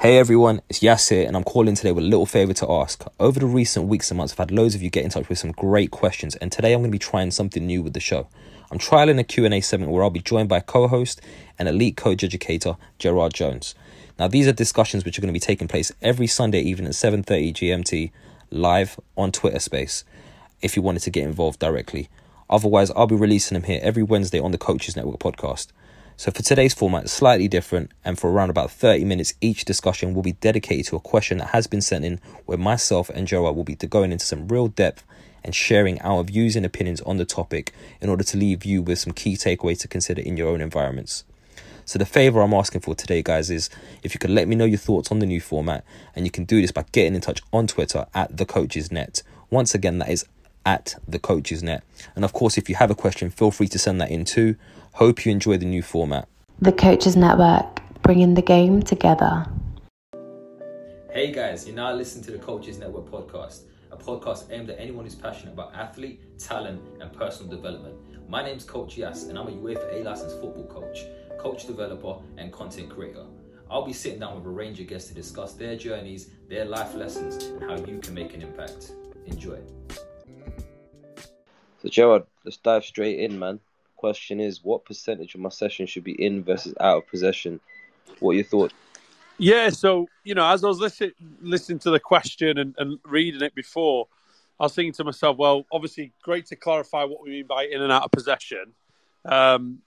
Hey everyone, it's Yasir and I'm calling today with a little favour to ask. Over the recent weeks and months, I've had loads of you get in touch with some great questions and today I'm going to be trying something new with the show. I'm trialing a Q&A segment where I'll be joined by a co-host and elite coach educator Gerard Jones. Now these are discussions which are going to be taking place every Sunday evening at 7:30 GMT live on Twitter Space if you wanted to get involved directly. Otherwise, I'll be releasing them here every Wednesday on the Coaches Network podcast. So for today's format, it's slightly different, and for around about 30 minutes, each discussion will be dedicated to a question that has been sent in, where myself and Gerard will be going into some real depth and sharing our views and opinions on the topic in order to leave you with some key takeaways to consider in your own environments. So the favor I'm asking for today, guys, is if you could let me know your thoughts on the new format, and you can do this by getting in touch on Twitter at the Coaches Net. Once again, that is at the Coaches Net. And of course, if you have a question, feel free to send that in too. Hope you enjoy the new format. The Coaches Network, bringing the game together. Hey guys, you're now listening to the Coaches Network podcast, a podcast aimed at anyone who's passionate about athlete, talent, and personal development. My name's Coach Yas, and I'm a UEFA A licensed football coach, coach developer, and content creator. I'll be sitting down with a range of guests to discuss their journeys, their life lessons, and how you can make an impact. Enjoy. So, Gerard, let's dive straight in, man. Question is, what percentage of my session should be in versus out of possession? What are your thoughts? Yeah, so you know, as I was listening listening to the question and, and reading it before, I was thinking to myself, well, obviously, great to clarify what we mean by in and out of possession. Um,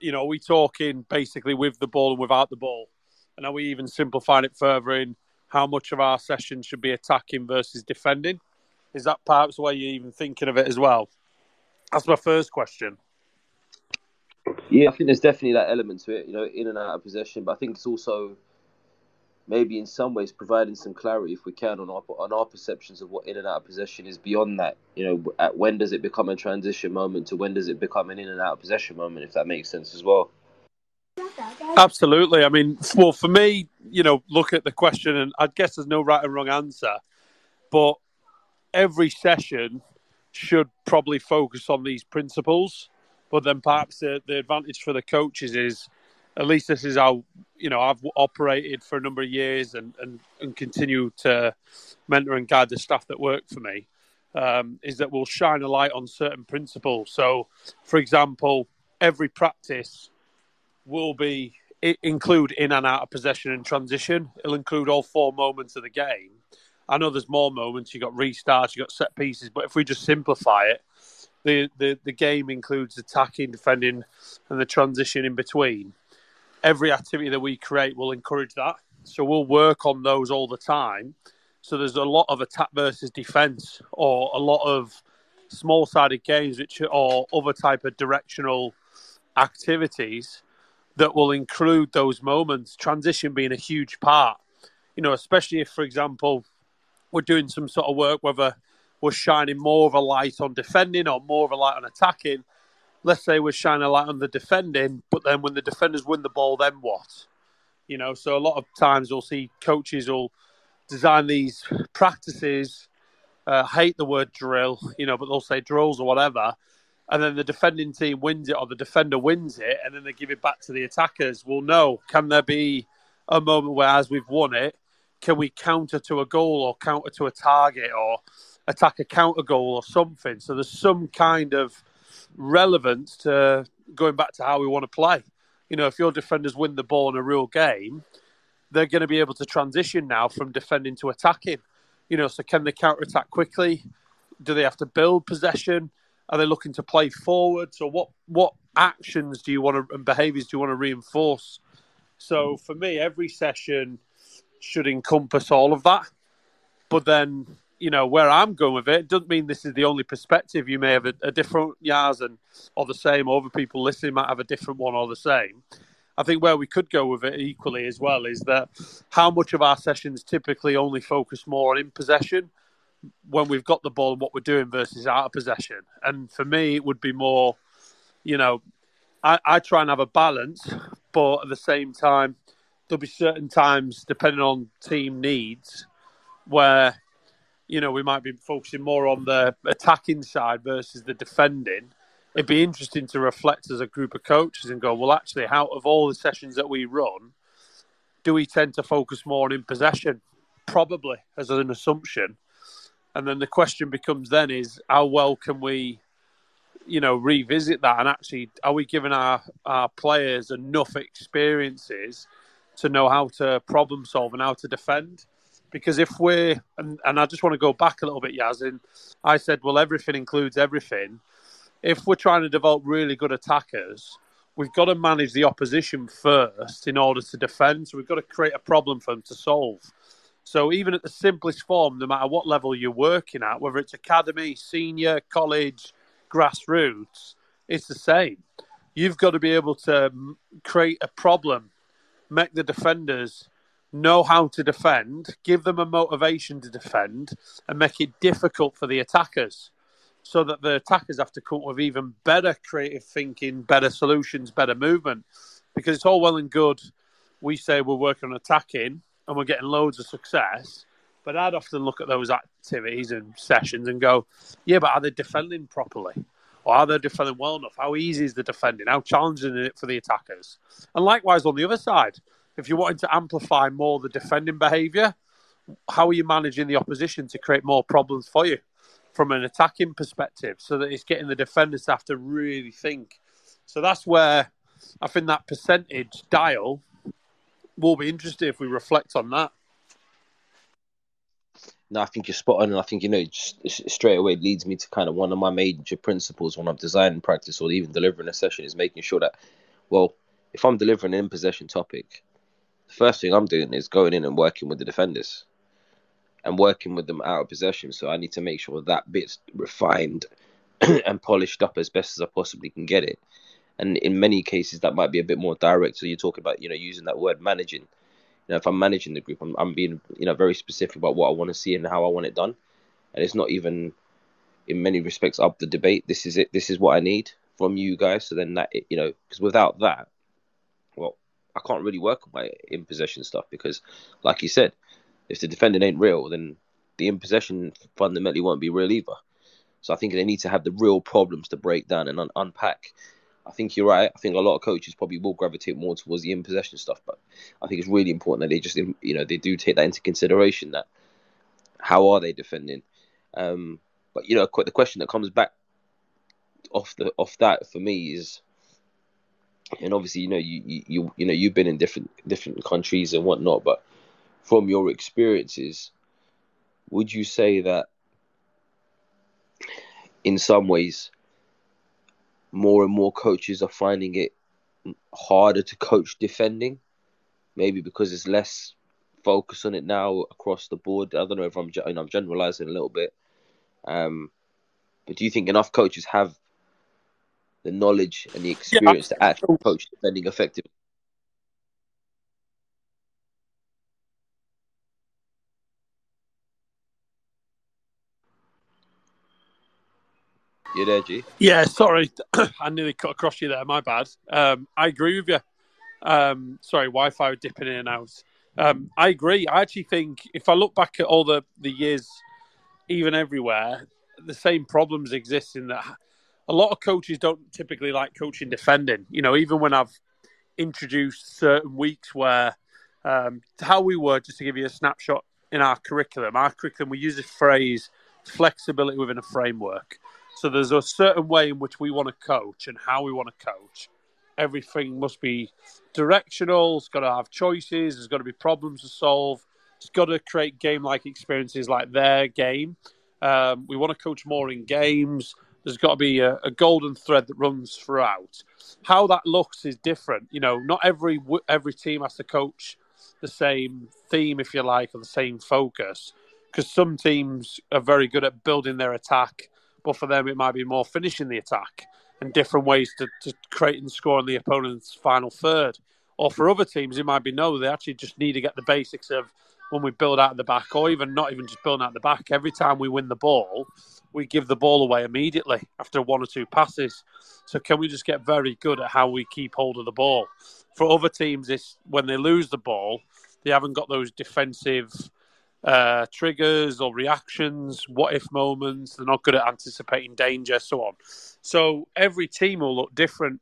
you know, are we talking basically with the ball and without the ball? And are we even simplifying it further in how much of our session should be attacking versus defending? Is that perhaps where you're even thinking of it as well? That's my first question. Yeah, I think there's definitely that element to it, you know, in and out of possession. But I think it's also maybe in some ways providing some clarity, if we can, on our on our perceptions of what in and out of possession is. Beyond that, you know, at when does it become a transition moment to when does it become an in and out of possession moment, if that makes sense as well. Absolutely. I mean, well, for me, you know, look at the question, and I guess there's no right and wrong answer, but every session should probably focus on these principles. But then perhaps the, the advantage for the coaches is at least this is how you know I've operated for a number of years and and, and continue to mentor and guide the staff that work for me. Um, is that we'll shine a light on certain principles. So, for example, every practice will be include in and out of possession and transition. It'll include all four moments of the game. I know there's more moments. You've got restarts, you've got set pieces, but if we just simplify it, the, the, the game includes attacking, defending, and the transition in between. Every activity that we create will encourage that. So we'll work on those all the time. So there's a lot of attack versus defense, or a lot of small-sided games, which or other type of directional activities that will include those moments. Transition being a huge part. You know, especially if, for example, we're doing some sort of work, whether we're shining more of a light on defending or more of a light on attacking. Let's say we're shining a light on the defending, but then when the defenders win the ball, then what? You know, so a lot of times we'll see coaches will design these practices. Uh, hate the word drill, you know, but they'll say drills or whatever, and then the defending team wins it or the defender wins it, and then they give it back to the attackers. Well, no, can there be a moment where, as we've won it, can we counter to a goal or counter to a target or attack a counter goal or something. So there's some kind of relevance to going back to how we want to play. You know, if your defenders win the ball in a real game, they're going to be able to transition now from defending to attacking. You know, so can they counter attack quickly? Do they have to build possession? Are they looking to play forward? So what what actions do you want to and behaviours do you want to reinforce? So for me, every session should encompass all of that. But then you know where I'm going with it doesn't mean this is the only perspective. You may have a, a different Yaz and or the same. Or other people listening might have a different one or the same. I think where we could go with it equally as well is that how much of our sessions typically only focus more on in possession when we've got the ball and what we're doing versus out of possession. And for me, it would be more, you know, I, I try and have a balance, but at the same time, there'll be certain times, depending on team needs, where you know we might be focusing more on the attacking side versus the defending. It'd be interesting to reflect as a group of coaches and go, well, actually, out of all the sessions that we run, do we tend to focus more on in possession? Probably, as an assumption. And then the question becomes then is how well can we, you know, revisit that and actually are we giving our, our players enough experiences to know how to problem solve and how to defend? Because if we're and, and I just want to go back a little bit, Yazin, I said, well, everything includes everything. If we're trying to develop really good attackers, we've got to manage the opposition first in order to defend. So we've got to create a problem for them to solve. So even at the simplest form, no matter what level you're working at, whether it's academy, senior, college, grassroots, it's the same. You've got to be able to create a problem, make the defenders know how to defend, give them a motivation to defend, and make it difficult for the attackers so that the attackers have to come up with even better creative thinking, better solutions, better movement. Because it's all well and good. We say we're working on attacking, and we're getting loads of success. But I'd often look at those activities and sessions and go, yeah, but are they defending properly? Or are they defending well enough? How easy is the defending? How challenging is it for the attackers? And likewise on the other side, if you're wanting to amplify more the defending behaviour, how are you managing the opposition to create more problems for you from an attacking perspective so that it's getting the defenders to have to really think? So that's where I think that percentage dial will be interesting if we reflect on that. No, I think you're spot on, and I think you know just straight away leads me to kind of one of my major principles when I'm designing practice or even delivering a session is making sure that, well, if I'm delivering an in possession topic, first thing I'm doing is going in and working with the defenders, and working with them out of possession. So I need to make sure that bit's refined and polished up as best as I possibly can get it and in many cases that might be a bit more direct. So you're talking about you know using that word managing. You know, if I'm managing the group, I'm, I'm being you know very specific about what I want to see and how I want it done, and it's not even in many respects up the debate. This is it. This is what I need from you guys. So then that you know because without that, I can't really work on my in possession stuff because, like you said, if the defending ain't real, then the in possession fundamentally won't be real either. So I think they need to have the real problems to break down and un- unpack I think you're right. I think a lot of coaches probably will gravitate more towards the in possession stuff, but I think it's really important that they just you know they do take that into consideration. That how are they defending? Um, but you know, the question that comes back off the off that for me is, and obviously you know you you you know you've been in different different countries and whatnot, but from your experiences, would you say that in some ways more and more coaches are finding it harder to coach defending, maybe because there's less focus on it now across the board. I don't know if I'm I'm generalizing a little bit, um, but do you think enough coaches have the knowledge and the experience yeah. to actually coach defending effectively? You there, G? Yeah, sorry, I nearly cut across you there. My bad. Um, I agree with you. Um, sorry, Wi-Fi dipping in and out. Um, I agree. I actually think if I look back at all the the years, even everywhere, the same problems exist in that a lot of coaches don't typically like coaching defending. You know, even when I've introduced certain weeks where um, how we were, just to give you a snapshot in our curriculum, our curriculum we use this phrase flexibility within a framework. So there's a certain way in which we want to coach and how we want to coach. Everything must be directional. It's got to have choices. There's got to be problems to solve. It's got to create game-like experiences like their game. Um, we want to coach more in games. There's got to be a, a, golden thread that runs throughout. How that looks is different. You know, not every every team has to coach the same theme, if you like, or the same focus. Because some teams are very good at building their attack but for them it might be more finishing the attack and different ways to, to create and score on the opponent's final third Or for other teams, it might be no, they actually just need to get the basics of when we build out the back, or even not even just building out the back. Every time we win the ball, we give the ball away immediately after one or two passes. So can we just get very good at how we keep hold of the ball? For other teams, it's when they lose the ball, they haven't got those defensive uh, triggers or reactions, what if moments. They're not good at anticipating danger, so on. So every team will look different.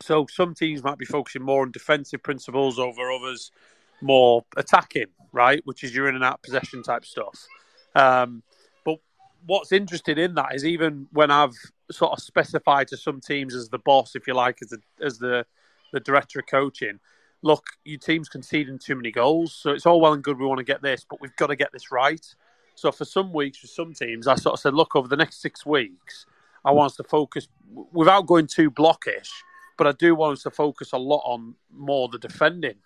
So some teams might be focusing more on defensive principles over others, more attacking, right? Which is your in and out possession type stuff. Um, but what's interesting in that is even when I've sort of specified to some teams as the boss, if you like, as the as the the director of coaching, look, your team's conceding too many goals. So it's all well and good we want to get this, but we've got to get this right. So for some weeks, for some teams, I sort of said, look, over the next six weeks, I want us to focus without going too blockish, but I do want us to focus a lot on more the defending.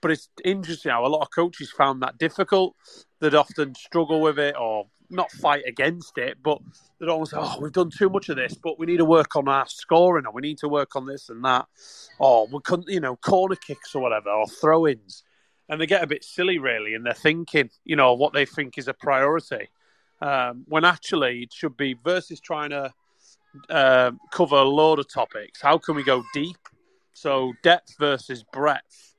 But it's interesting how a lot of coaches found that difficult. They'd often struggle with it or not fight against it, but they'd always say, "Oh, we've done too much of this, but we need to work on our scoring, or we need to work on this and that, or we couldn't, you know, corner kicks or whatever, or throw-ins." And they get a bit silly, really, in their thinking, you know, what they think is a priority, um, when actually it should be versus trying to uh, cover a load of topics. How can we go deep? So depth versus breadth.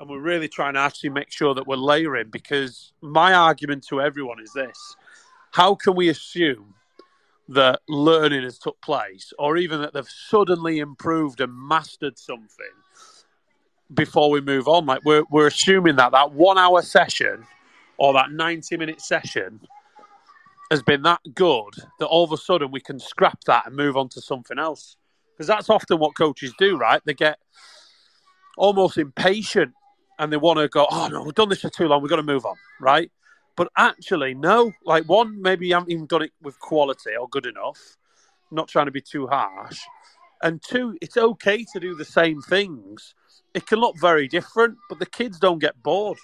And we're really trying to actually make sure that we're layering because my argument to everyone is this. How can we assume that learning has took place or even that they've suddenly improved and mastered something before we move on? Like we're, we're assuming that that one hour session or that 90 minute session has been that good that all of a sudden we can scrap that and move on to something else. Because that's often what coaches do right? They get almost impatient and they want to go oh no we've done this for too long we've got to move on right but actually, no. Like one, maybe you haven't even done it with quality or good enough. Not trying to be too harsh. And two, it's okay to do the same things. It can look very different, but the kids don't get bored.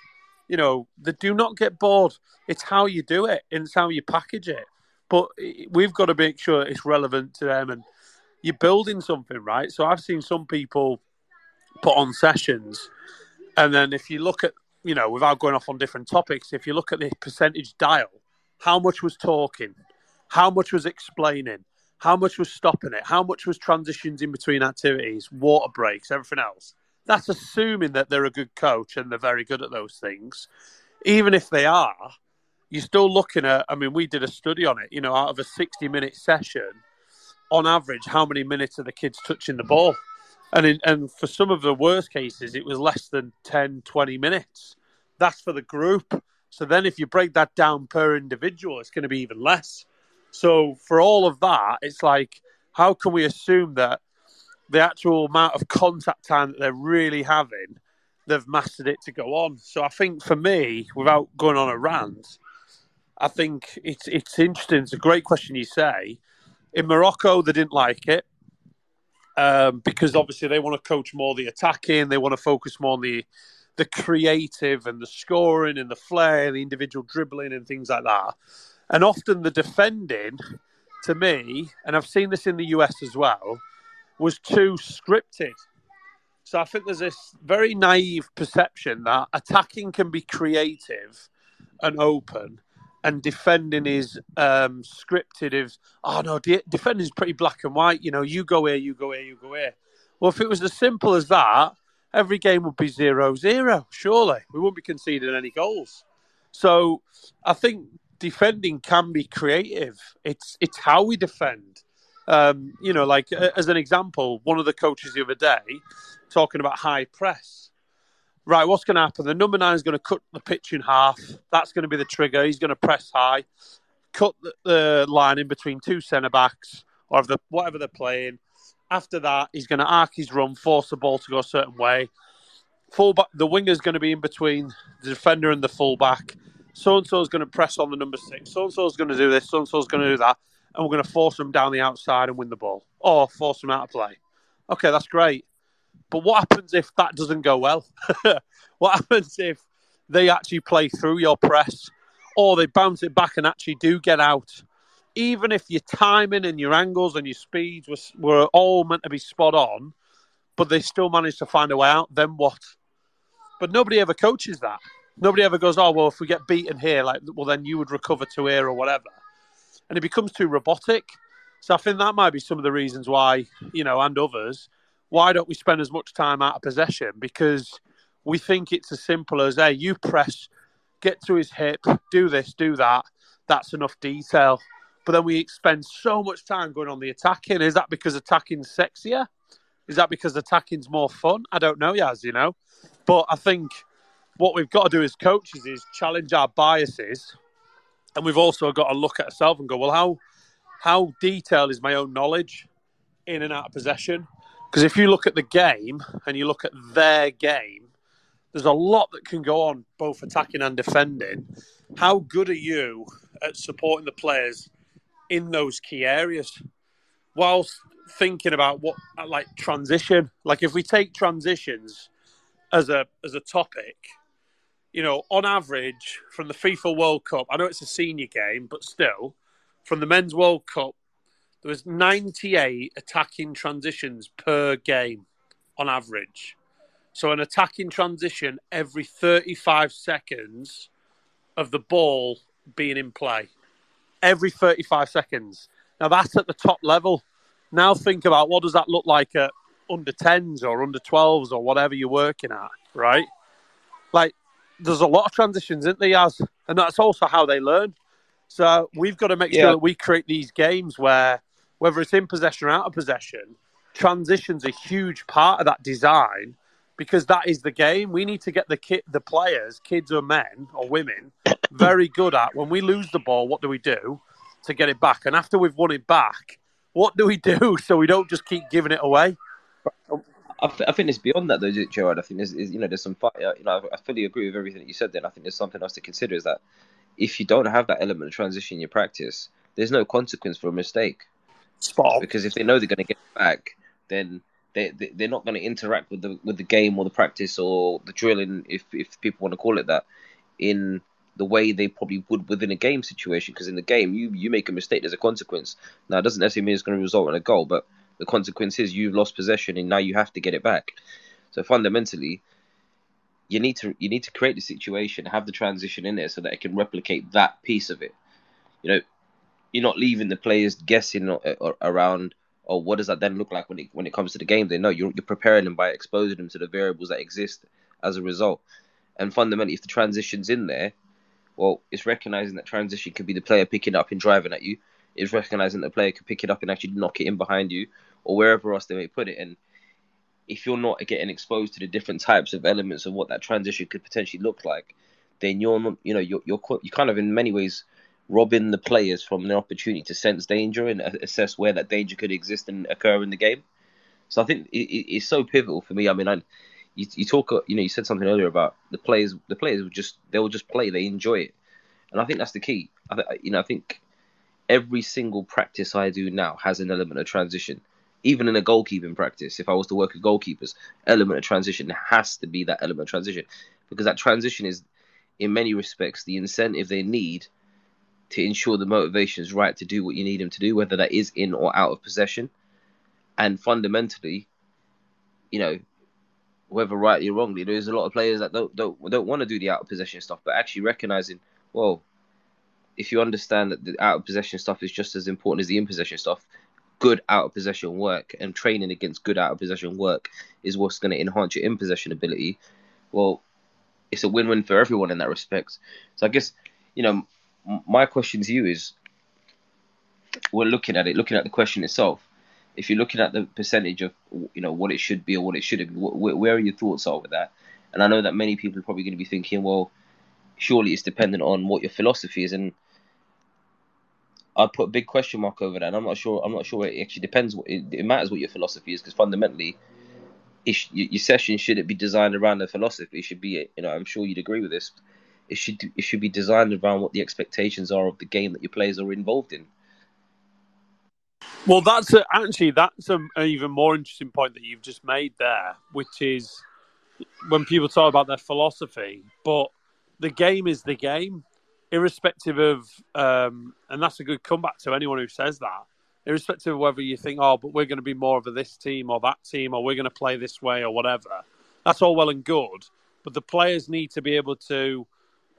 You know, they do not get bored. It's how you do it and it's how you package it. But we've got to make sure it's relevant to them and you're building something, right? So I've seen some people put on sessions, and then if you look at you know, without going off on different topics, if you look at the percentage dial, how much was talking, how much was explaining, how much was stopping it, how much was transitions in between activities, water breaks, everything else. That's assuming that they're a good coach and they're very good at those things. Even if they are, you're still looking at, I mean, we did a study on it, you know, out of a 60 minute session, on average, how many minutes are the kids touching the ball? And in, and for some of the worst cases, it was less than 10, 20 minutes. That's for the group. So then if you break that down per individual, it's going to be even less. So for all of that, it's like, how can we assume that the actual amount of contact time that they're really having, they've mastered it to go on? So I think for me, without going on a rant, I think it's it's interesting. It's a great question you say. In Morocco, they didn't like it um, because obviously they want to coach more the attacking, they want to focus more on the the creative and the scoring and the flair, the individual dribbling and things like that. And often the defending, to me, and I've seen this in the US as well, was too scripted. So I think there's this very naive perception that attacking can be creative and open, and defending is um, scripted. Is oh no, de- defending is pretty black and white. You know, you go here, you go here, you go here. Well, if it was as simple as that, every game would be zero zero. Surely we wouldn't be conceding any goals. So I think defending can be creative. It's it's how we defend. Um, you know, like as an example, one of the coaches the other day talking about high press right, what's going to happen? The number nine is going to cut the pitch in half. That's going to be the trigger. He's going to press high, cut the, the line in between two centre backs or the, whatever they're playing. After that, he's going to arc his run, force the ball to go a certain way. Fullback, the winger is going to be in between the defender and the fullback. So and so is going to press on the number six. So and so is going to do this. So and so is going to do that, and we're going to force them down the outside and win the ball, or force them out of play. Okay, that's great. But what happens if that doesn't go well? what happens if they actually play through your press or they bounce it back and actually do get out? Even if your timing and your angles and your speeds were, were all meant to be spot on, but they still manage to find a way out. Then what? But nobody ever coaches that. Nobody ever goes, oh well, if we get beaten here, like well then you would recover to here or whatever, and it becomes too robotic. So I think that might be some of the reasons why you know, and others, why don't we spend as much time out of possession? Because we think it's as simple as, hey, you press, get to his hip, do this, do that. That's enough detail. But then we spend so much time going on the attacking. Is that because attacking's sexier? Is that because attacking's more fun? I don't know, Yaz, you know. But I think what we've got to do as coaches is challenge our biases. And we've also got to look at ourselves and go, well, how how detailed is my own knowledge in and out of possession? Because if you look at the game and you look at their game, there's a lot that can go on both attacking and defending. How good are you at supporting the players in those key areas whilst thinking about what like transition? Like if we take transitions as a as a topic, you know, on average from the FIFA World Cup, I know it's a senior game, but still, from the Men's World Cup, there was 98 attacking transitions per game on average. So an attacking transition every 35 seconds of the ball being in play. Every 35 seconds. Now that's at the top level. Now think about what does that look like at under 10s or under 12s or whatever you're working at, right? Like there's a lot of transitions, isn't there, as and that's also how they learn. So we've got to make yeah. sure that we create these games where whether it's in possession or out of possession, transition's a huge part of that design because that is the game. We need to get the kid, the players, kids or men or women, very good at when we lose the ball. What do we do to get it back? And after we've won it back, what do we do so we don't just keep giving it away? I, th- I think it's beyond that though, Gerard. I think there's, you know there's some fight. Uh, you know I fully agree with everything that you said. Then I think there's something else to consider is that if you don't have that element of transition in your practice, there's no consequence for a mistake. Spot. Because if they know they're going to get back, then they, they are not going to interact with the with the game or the practice or the drilling, if if people want to call it that, in the way they probably would within a game situation. Because in the game, you you make a mistake, there's a consequence. Now, it doesn't necessarily mean it's going to result in a goal, but the consequence is you've lost possession and now you have to get it back. So fundamentally, you need to you need to create the situation, have the transition in there so that it can replicate that piece of it. You know, you're not leaving the players guessing around or what does that then look like when it when it comes to the game? They know you're you're preparing them by exposing them to the variables that exist as a result. And fundamentally, if the transition's in there, well, it's recognizing that transition could be the player picking up and driving at you. It's recognizing the player could pick it up and actually knock it in behind you, or wherever else they may put it. And if you're not getting exposed to the different types of elements of what that transition could potentially look like, then you're not, you know, you're you're, you're kind of in many ways robbing the players from the opportunity to sense danger and assess where that danger could exist and occur in the game. So I think it, it, it's so pivotal for me. I mean, I, you, you talk, you know, you said something earlier about the players. The players will just they will just play. They enjoy it, and I think that's the key. I, you know, I think every single practice I do now has an element of transition. Even in a goalkeeping practice, if I was to work with goalkeepers, element of transition has to be that element of transition because that transition is, in many respects, the incentive they need to ensure the motivation is right to do what you need him to do, whether that is in or out of possession. And fundamentally, you know, whether rightly or wrongly, there's a lot of players that don't don't don't want to do the out of possession stuff, but actually recognizing, well, if you understand that the out of possession stuff is just as important as the in possession stuff, good out of possession work and training against good out of possession work is what's going to enhance your in possession ability. Well, it's a win win for everyone in that respect. So I guess you know my question to you is we're looking at it, looking at the question itself. If you're looking at the percentage of you know what it should be or what it should have, where, where are your thoughts with that? And I know that many people are probably going to be thinking, well, surely it's dependent on what your philosophy is, and I'd put a big question mark over that. And I'm not sure. I'm not sure it actually depends. What, it, it matters what your philosophy is because fundamentally, it, your session should it be designed around the philosophy? It should be, you know, I'm sure you'd agree with this it should it should be designed around what the expectations are of the game that your players are involved in. Well, that's a, actually that's a, an even more interesting point that you've just made there, which is when people talk about their philosophy, but the game is the game, irrespective of, um, and that's a good comeback to anyone who says that. irrespective of whether you think, oh, but we're going to be more of a this team or that team, or we're going to play this way or whatever. That's all well and good, but the players need to be able to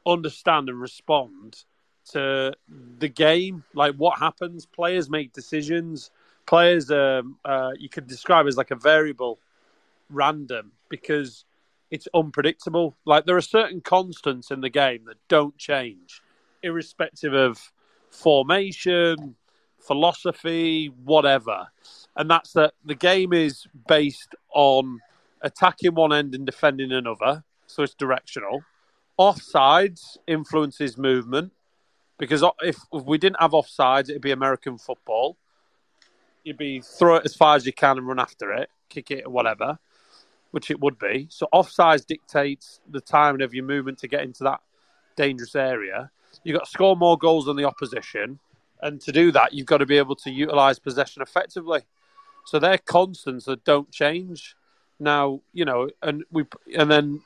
understand and respond to the game, like what happens. Players make decisions. Players, um, uh, you could describe as like a variable, random because it's unpredictable. Like there are certain constants in the game that don't change, irrespective of formation, philosophy, whatever. And that's that the game is based on attacking one end and defending another, so it's directional. Offsides influences movement because if, if we didn't have offsides, it'd be American football. You'd be throw it as far as you can and run after it, kick it or whatever, which it would be. So offsides dictates the timing of your movement to get into that dangerous area. You've got to score more goals than the opposition, and to do that, you've got to be able to utilise possession effectively. So they're constants that don't change. Now, you know, and we and then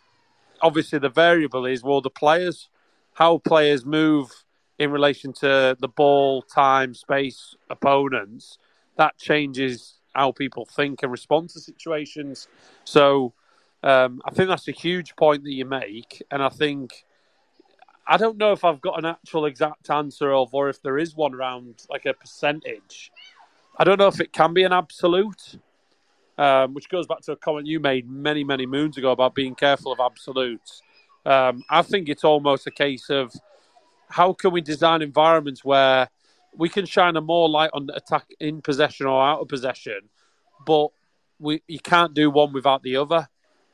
obviously the variable is well the players, how players move in relation to the ball, time, space, opponents. That changes how people think and respond to situations. So um, I think that's a huge point that you make, and I think I don't know if I've got an actual exact answer of, or if there is one around like a percentage. I don't know if it can be an absolute, um, which goes back to a comment you made many, many moons ago about being careful of absolutes. Um, I think it's almost a case of how can we design environments where we can shine a more light on attack in possession or out of possession, but we you can't do one without the other.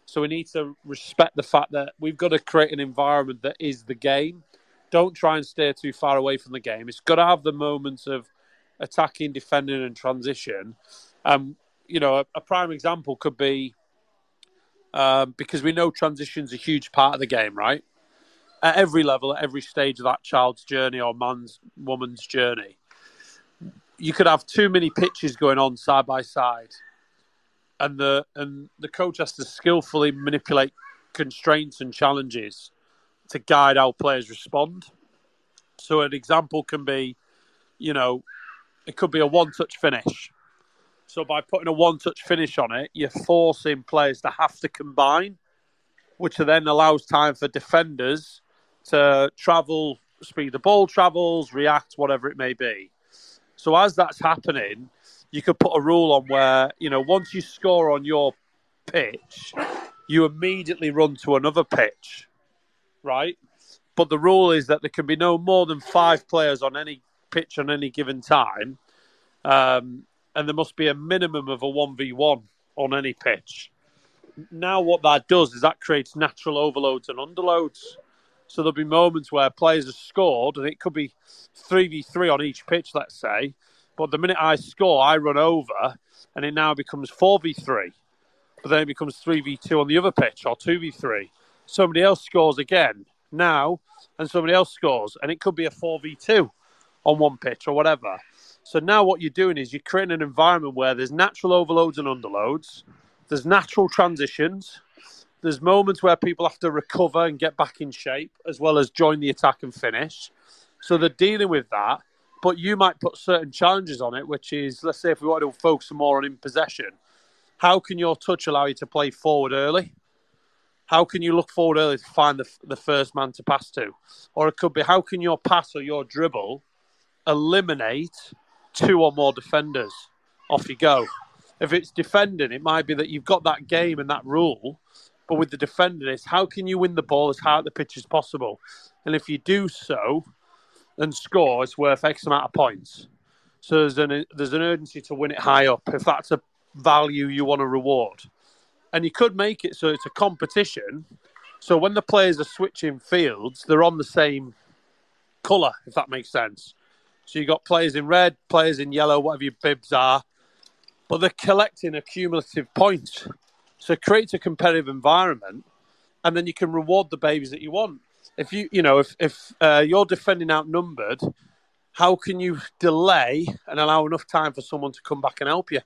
So we need to respect the fact that we've got to create an environment that is the game. Don't try and stay too far away from the game. It's got to have the moments of attacking, defending, and transition. Um, you know, a, a prime example could be um, because we know transition's a huge part of the game, right? At every level, at every stage of that child's journey or man's, woman's journey, you could have too many pitches going on side by side and the and the coach has to skillfully manipulate constraints and challenges to guide how players respond. So an example can be, you know, it could be a one-touch finish. So by putting a one-touch finish on it, you're forcing players to have to combine, which then allows time for defenders to travel, speed the ball travels, react, whatever it may be. So as that's happening, you could put a rule on where you know once you score on your pitch, you immediately run to another pitch, right? But the rule is that there can be no more than five players on any pitch on any given time, um, and there must be a minimum of a one v one on any pitch. Now, what that does is that creates natural overloads and underloads. So there'll be moments where players have scored, and it could be three v three on each pitch, let's say, but the minute I score, I run over, and it now becomes 4v3. But then it becomes 3v2 on the other pitch, or 2v3. Somebody else scores again now, and somebody else scores, and it could be a 4v2 on one pitch or whatever. So now what you're doing is you're creating an environment where there's natural overloads and underloads, there's natural transitions, there's moments where people have to recover and get back in shape, as well as join the attack and finish. So they're dealing with that but you might put certain challenges on it, which is, let's say, if we want to focus more on in possession, how can your touch allow you to play forward early? How can you look forward early to find the, the first man to pass to? Or it could be, how can your pass or your dribble eliminate two or more defenders? Off you go. If it's defending, it might be that you've got that game and that rule, but with the defending, it's how can you win the ball as high at the pitch as possible? And if you do so, and score, it's worth X amount of points. So there's an there's an urgency to win it high up if that's a value you want to reward. And you could make it so it's a competition. So when the players are switching fields, they're on the same colour, if that makes sense. So you've got players in red, players in yellow, whatever your bibs are, but they're collecting accumulative points. So it creates a competitive environment, and then you can reward the babies that you want if you you know if if uh, you're defending outnumbered, how can you delay and allow enough time for someone to come back and help you?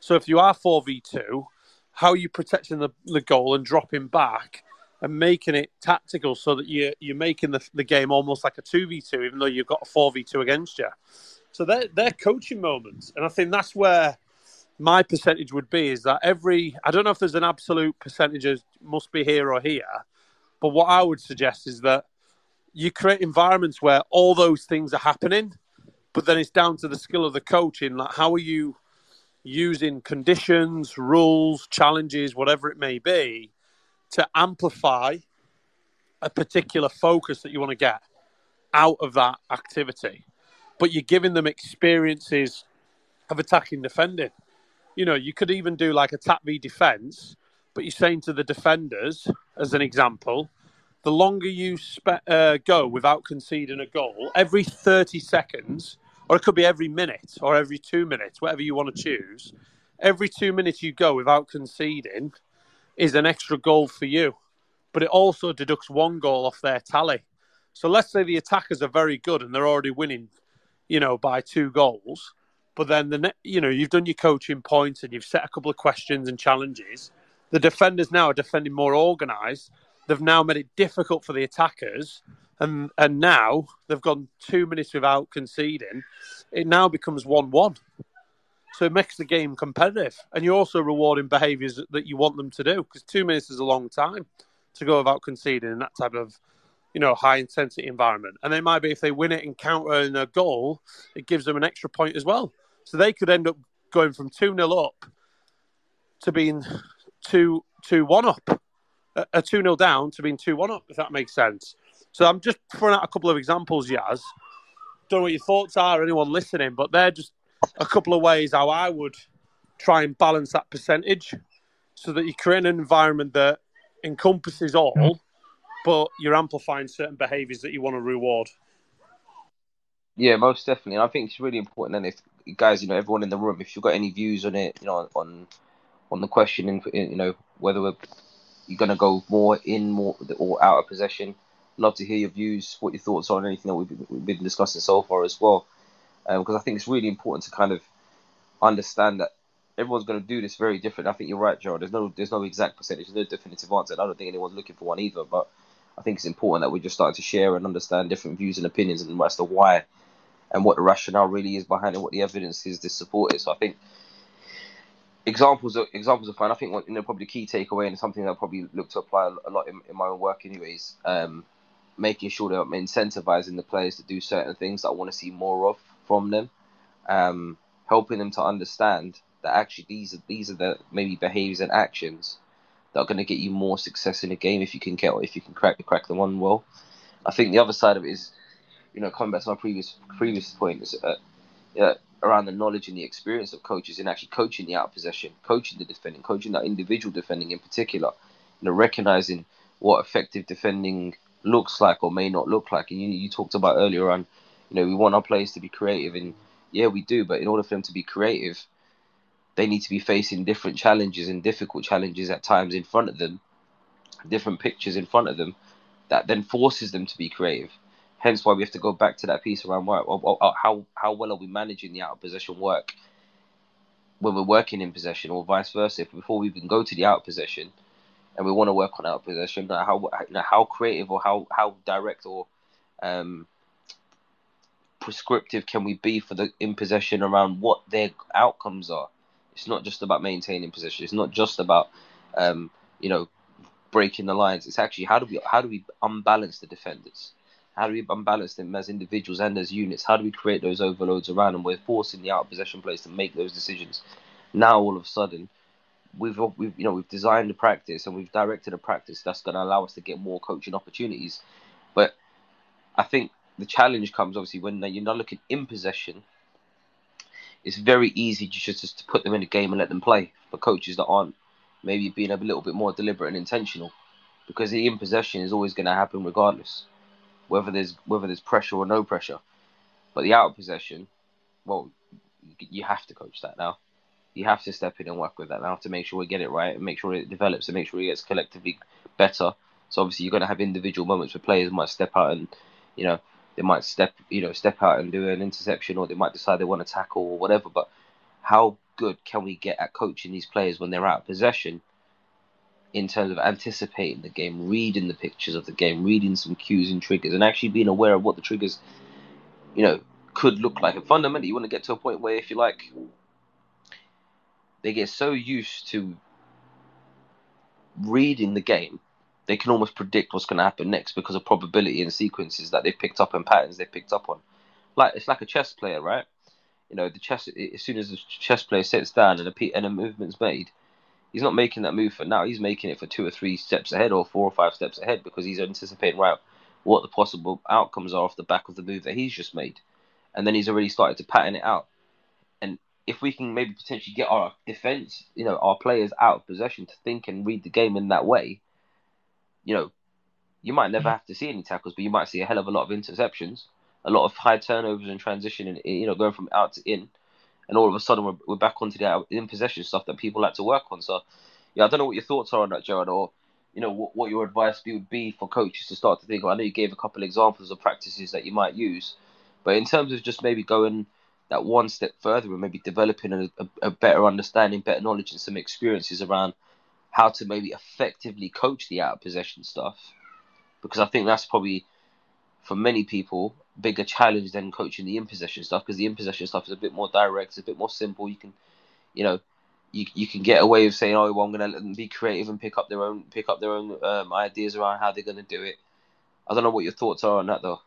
So if you are four v two, how are you protecting the, the goal and dropping back and making it tactical so that you you're making the the game almost like a two v two, even though you've got a four v two against you. So they're, they're coaching moments. And I think that's where my percentage would be is that every, I don't know if there's an absolute percentage of must be here or here, but what I would suggest is that you create environments where all those things are happening, but then it's down to the skill of the coaching. Like, how are you using conditions, rules, challenges, whatever it may be, to amplify a particular focus that you want to get out of that activity? But you're giving them experiences of attacking, defending. You know, you could even do like attack v defense, but you're saying to the defenders, as an example, the longer you spe- uh, go without conceding a goal, every 30 seconds, or it could be every minute or every two minutes, whatever you want to choose, every two minutes you go without conceding is an extra goal for you. But it also deducts one goal off their tally. So let's say the attackers are very good and they're already winning, you know, by two goals. But then the you know you've done your coaching points and you've set a couple of questions and challenges. The defenders now are defending more organised. They've now made it difficult for the attackers, and and now they've gone two minutes without conceding. It now becomes one-one. So it makes the game competitive, and you're also rewarding behaviours that you want them to do because two minutes is a long time to go without conceding in that type of, you know, high intensity environment. And they might be if they win it and counter in a goal, it gives them an extra point as well. So they could end up going from two 0 up to being two two one up, a two 0 down to being two one up. If that makes sense. So I'm just throwing out a couple of examples, Yaz. Don't know what your thoughts are, anyone listening, but they're just a couple of ways how I would try and balance that percentage so that you create an environment that encompasses all, mm-hmm. but you're amplifying certain behaviours that you want to reward. Yeah, most definitely. And I think it's really important. And if guys, you know, everyone in the room, if you've got any views on it, you know, on on the question, in, you know, whether we're you're going to go more in, more or out of possession. Love to hear your views, what your thoughts are on anything that we've been, we've been discussing so far as well, because um, I think it's really important to kind of understand that everyone's going to do this very different. I think you're right, Joe. There's no there's no exact percentage, there's no definitive answer. I don't think anyone's looking for one either. But I think it's important that we just start to share and understand different views and opinions and as to why and what the rationale really is behind it, what the evidence is to support it. So I think examples of examples are fine. I think you know probably the key takeaway and something that I probably look to apply a lot in, in my own work, anyways. Um, making sure that I'm incentivizing the players to do certain things that I want to see more of from them, um, helping them to understand that actually these are these are the maybe behaviors and actions that are going to get you more success in a game if you can get if you can crack crack the one well. I think the other side of it is, you know, coming back to my previous previous point is uh, yeah, around the knowledge and the experience of coaches and actually coaching the out possession, coaching the defending, coaching that individual defending in particular, you know, recognizing what effective defending looks like or may not look like. And you, you talked about earlier on, you know, we want our players to be creative, and yeah, we do. But in order for them to be creative, they need to be facing different challenges and difficult challenges at times in front of them, different pictures in front of them, that then forces them to be creative. Hence why we have to go back to that piece around work. How how well are we managing the out of possession work when we're working in possession, or vice versa? If before we even go to the out of possession, and we want to work on out possession, how how creative or how how direct or um, prescriptive can we be for the in possession around what their outcomes are? It's not just about maintaining possession. It's not just about um, you know breaking the lines. It's actually how do we how do we unbalance the defenders? How do we unbalance them as individuals and as units? How do we create those overloads around them? We're forcing the out of possession players to make those decisions. Now all of a sudden, we've we've you know we've designed a practice and we've directed a practice that's going to allow us to get more coaching opportunities. But I think the challenge comes obviously when you're not looking in possession. It's very easy just, just to put them in a game and let them play. For coaches that aren't maybe being a little bit more deliberate and intentional, because the in possession is always going to happen regardless whether there's whether there's pressure or no pressure. But the out of possession, well, you have to coach that now. You have to step in and work with that now to make sure we get it right and make sure it develops and make sure it gets collectively better. So obviously you're going to have individual moments where players might step out and, you know, they might step, you know, step out and do an interception or they might decide they want to tackle or whatever. But how good can we get at coaching these players when they're out of possession in terms of anticipating the game, reading the pictures of the game, reading some cues and triggers, and actually being aware of what the triggers, you know, could look like. And fundamentally, you want to get to a point where, if you like, they get so used to reading the game, they can almost predict what's going to happen next because of probability and sequences that they've picked up and patterns they've picked up on. Like it's like a chess player, right? You know, the chess as soon as the chess player sits down and a and a movement's made, he's not making that move for now. He's making it for two or three steps ahead or four or five steps ahead because he's anticipating right what the possible outcomes are off the back of the move that he's just made, and then he's already started to pattern it out. And if we can maybe potentially get our defense, you know, our players out of possession to think and read the game in that way, you know, you might never mm-hmm. have to see any tackles, but you might see a hell of a lot of interceptions, a lot of high turnovers and transition, and you know, going from out to in, and all of a sudden we're, we're back onto the in possession stuff that people like to work on. So, yeah, I don't know what your thoughts are on that, Gerard, or you know, what, what your advice would be for coaches to start to think. I know you gave a couple examples of practices that you might use, but in terms of just maybe going that one step further and maybe developing a, a, a better understanding, better knowledge, and some experiences around how to maybe effectively coach the out of possession stuff, because I think that's probably for many people bigger challenge than coaching the in possession stuff because the in possession stuff is a bit more direct, it's a bit more simple. You can, you know, you you can get away with saying, "Oh, well, I'm going to be creative and pick up their own pick up their own um, ideas around how they're going to do it." I don't know what your thoughts are on that, though.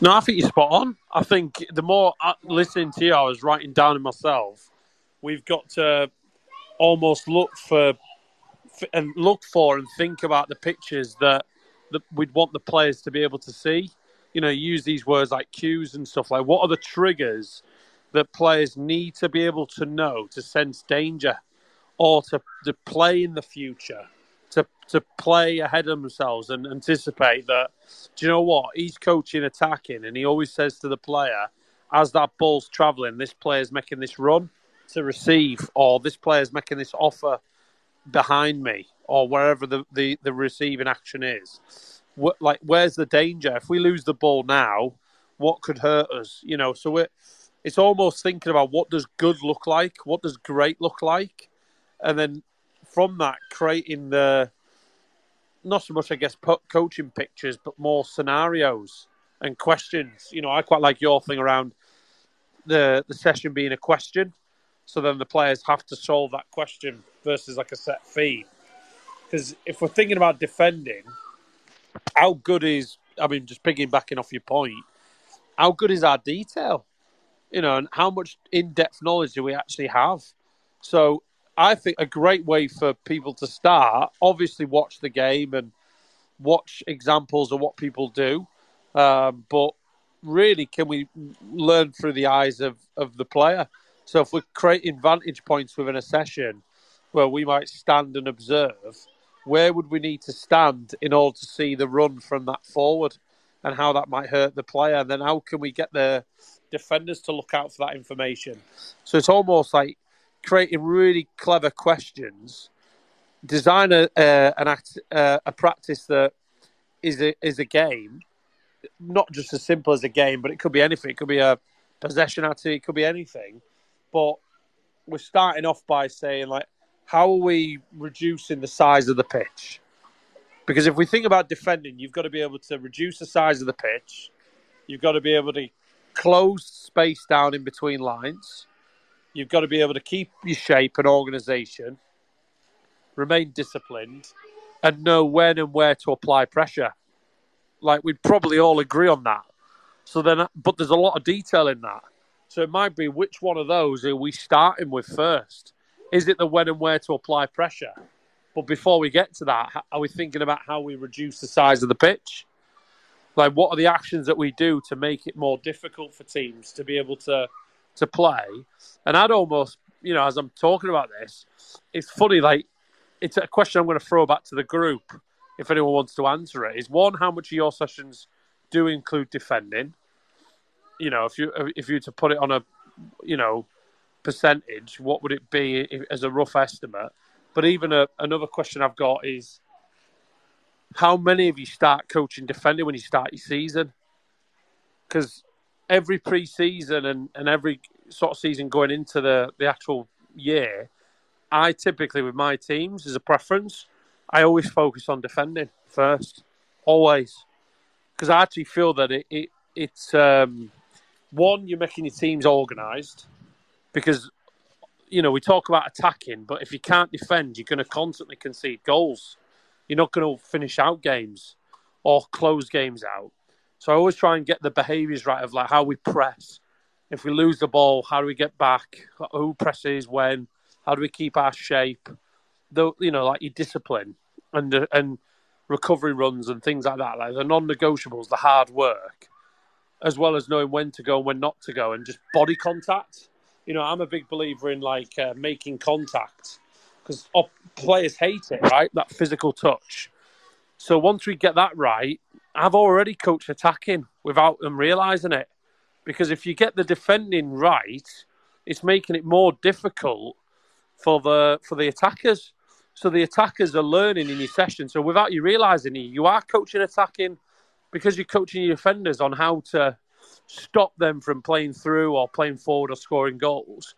No, I think you're spot on. I think the more I, listening to you, I was writing down in myself. We've got to almost look for and look for and think about the pictures that, that we'd want the players to be able to see. You know, use these words like cues and stuff like. What are the triggers that players need to be able to know to sense danger or to, to play in the future, to, to play ahead of themselves and anticipate that, do you know what? He's coaching attacking and he always says to the player, as that ball's travelling, this player's making this run to receive, or this player's making this offer behind me, or wherever the, the, the receiving action is. What, like, where's the danger? If we lose the ball now, what could hurt us? You know, so we're it's almost thinking about what does good look like, what does great look like, and then from that creating the not so much I guess coaching pictures, but more scenarios and questions. You know, I quite like your thing around the the session being a question, so then the players have to solve that question versus like a set fee. Because if we're thinking about defending, how good is I mean, just piggybacking off your point, how good is our detail? you know, and how much in-depth knowledge do we actually have? So I think a great way for people to start, obviously, watch the game and watch examples of what people do, um, but really, can we learn through the eyes of, of the player? So if we're creating vantage points within a session where we might stand and observe, where would we need to stand in order to see the run from that forward and how that might hurt the player? And then how can we get the defenders to look out for that information. So it's almost like creating really clever questions, design a an act, a practice that is a is a game, not just as simple as a game, but it could be anything. It could be a possession activity. It could be anything. But we're starting off by saying like, how are we reducing the size of the pitch? Because if we think about defending, you've got to be able to reduce the size of the pitch. You've got to be able to close space down in between lines. You've got to be able to keep your shape and organisation, remain disciplined, and know when and where to apply pressure. Like we'd probably all agree on that. So then, but there's a lot of detail in that. So it might be which one of those are we starting with first? Is it the when and where to apply pressure? But before we get to that, are we thinking about how we reduce the size of the pitch? like what are the actions that we do to make it more difficult for teams to be able to to play and i'd almost you know as i'm talking about this it's funny like it's a question i'm going to throw back to the group if anyone wants to answer it is one how much of your sessions do include defending you know if you if you to put it on a you know percentage what would it be as a rough estimate? But even a, another question i've got is how many of you start coaching defending when you start your season? Because every pre-season and, and every sort of season going into the, the actual year, I typically with my teams as a preference, I always focus on defending first, always, because I actually feel that it, it it's um, one, you're making your teams organised because you know we talk about attacking, but if you can't defend, you're going to constantly concede goals. You're not going to finish out games or close games out. So I always try and get the behaviours right of like how we press. If we lose the ball, how do we get back? Who presses when? How do we keep our shape? Though you know, like your discipline and and recovery runs and things like that, like the non-negotiables, the hard work, as well as knowing when to go and when not to go, and just body contact. You know, I'm a big believer in like uh, making contact because players hate it, right? That physical touch. So once we get that right, I've already coached attacking without them realizing it. Because if you get the defending right, it's making it more difficult for the for the attackers. So the attackers are learning in your session. So without you realizing it, you are coaching attacking because you're coaching your defenders on how to stop them from playing through or playing forward or scoring goals.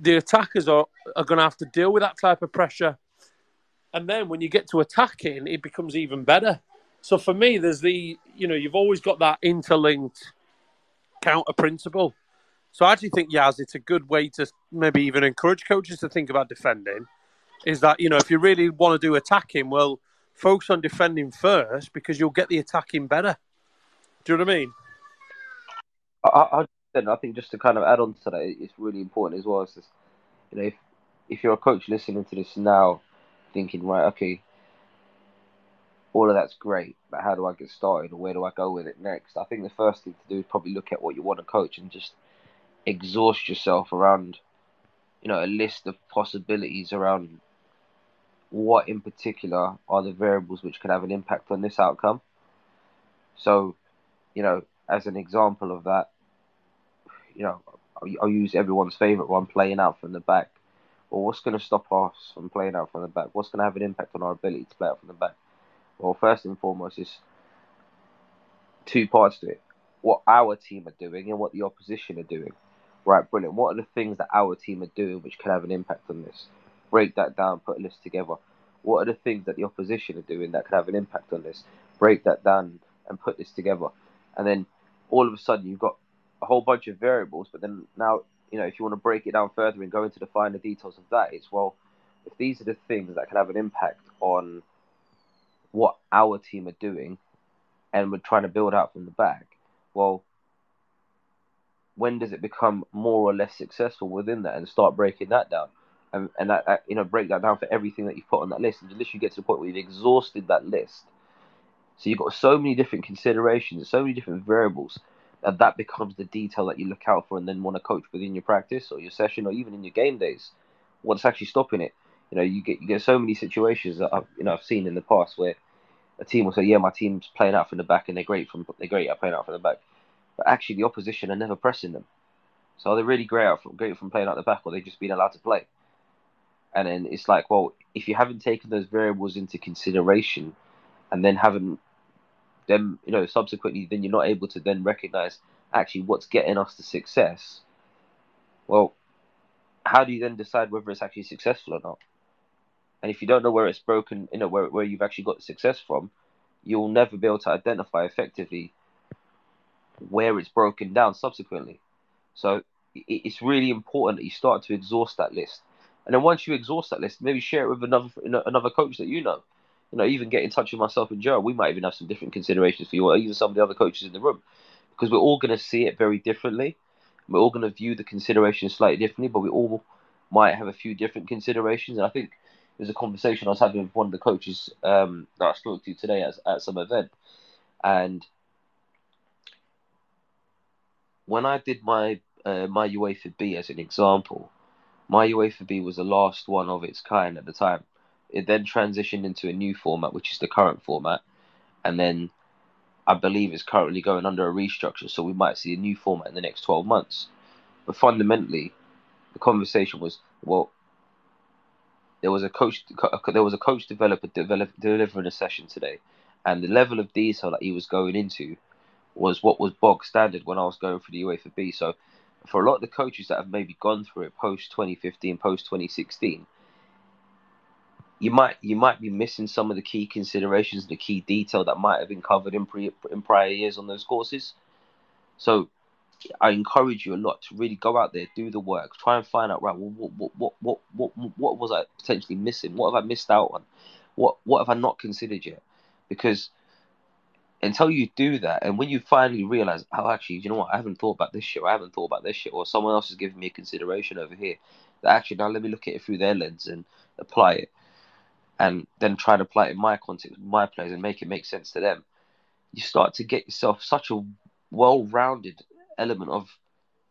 The attackers are, are going to have to deal with that type of pressure. And then when you get to attacking, it becomes even better. So for me, there's the, you know, you've always got that interlinked counter principle. So I actually think, Yaz, it's a good way to maybe even encourage coaches to think about defending. Is that, you know, if you really want to do attacking, well, focus on defending first because you'll get the attacking better. Do you know what I mean? I, I, I think just to kind of add on to that, it's really important as well. You know, if, if you're a coach listening to this now, thinking, right, okay, all of that's great, but how do I get started or where do I go with it next? I think the first thing to do is probably look at what you want to coach and just exhaust yourself around, you know, a list of possibilities around what in particular are the variables which can have an impact on this outcome. So, you know, as an example of that, you know, I'll, I'll use everyone's favorite one, playing out from the back. Well, what's going to stop us from playing out from the back? What's going to have an impact on our ability to play out from the back? Well, first and foremost is two parts to it: what our team are doing and what the opposition are doing. Right, brilliant. What are the things that our team are doing which can have an impact on this? Break that down, put a list together. What are the things that the opposition are doing that could have an impact on this? Break that down and put this together. And then all of a sudden you've got a whole bunch of variables, but then now you know, if you want to break it down further and go into the finer details of that, it's well, if these are the things that can have an impact on what our team are doing, and we're trying to build out from the back, well, when does it become more or less successful within that, and start breaking that down, and and that, that you know break that down for everything that you've put on that list, and you literally get to the point where you've exhausted that list. So you've got so many different considerations, so many different variables that that becomes the detail that you look out for and then want to coach within your practice or your session or even in your game days. What's actually stopping it? You know, you get you get so many situations that I've you know I've seen in the past where a team will say, "Yeah, my team's playing out from the back and they're great from they're great at playing out from the back," but actually the opposition are never pressing them. So are they really great out from, great from playing out the back, or they just being allowed to play? And then it's like, well, if you haven't taken those variables into consideration, and then haven't then you know subsequently then you're not able to then recognize actually what's getting us to success. Well how do you then decide whether it's actually successful or not? And if you don't know where it's broken you know where, where you've actually got success from you'll never be able to identify effectively where it's broken down subsequently. So it's really important that you start to exhaust that list and then once you exhaust that list maybe share it with another another coach that you know you know, even get in touch with myself and Joe, we might even have some different considerations for you, or even some of the other coaches in the room, because we're all going to see it very differently. We're all going to view the considerations slightly differently, but we all might have a few different considerations. And I think there's a conversation I was having with one of the coaches um, that I spoke to today at, at some event, and when I did my uh, my UEFA B as an example, my UEFA B was the last one of its kind at the time. It then transitioned into a new format, which is the current format, and then I believe it's currently going under a restructure. So we might see a new format in the next twelve months. But fundamentally, the conversation was well. There was a coach. There was a coach developer develop, delivering a session today, and the level of detail that he was going into was what was bog standard when I was going for the UEFA B. So, for a lot of the coaches that have maybe gone through it post 2015, post 2016, you might you might be missing some of the key considerations, the key detail that might have been covered in pre, in prior years on those courses. So I encourage you a lot to really go out there, do the work, try and find out right. Well, what what what what what what was I potentially missing? What have I missed out on? What what have I not considered yet? Because until you do that, and when you finally realize, oh, actually, you know what, I haven't thought about this shit, I haven't thought about this shit, or someone else is giving me a consideration over here, that actually now let me look at it through their lens and apply it, and then try to apply it in my context, my players, and make it make sense to them. You start to get yourself such a well-rounded element of,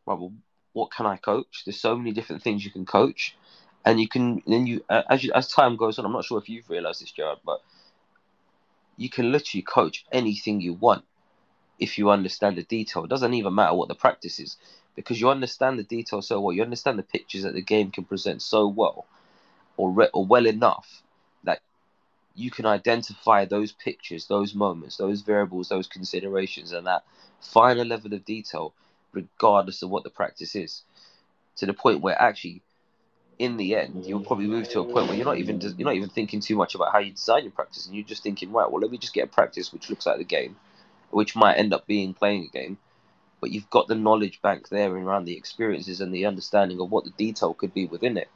well, what can I coach? There's so many different things you can coach, and you can then you as you, as time goes on. I'm not sure if you've realized this, Gerard, but you can literally coach anything you want if you understand the detail. It doesn't even matter what the practice is because you understand the detail so well. You understand the pictures that the game can present so well or, re- or well enough that you can identify those pictures, those moments, those variables, those considerations, and that finer level of detail, regardless of what the practice is, to the point where actually in the end, you'll probably move to a point where you're not even you're not even thinking too much about how you design your practice, and you're just thinking, right, well, let me just get a practice which looks like the game, which might end up being playing a game, but you've got the knowledge bank there and around the experiences and the understanding of what the detail could be within it,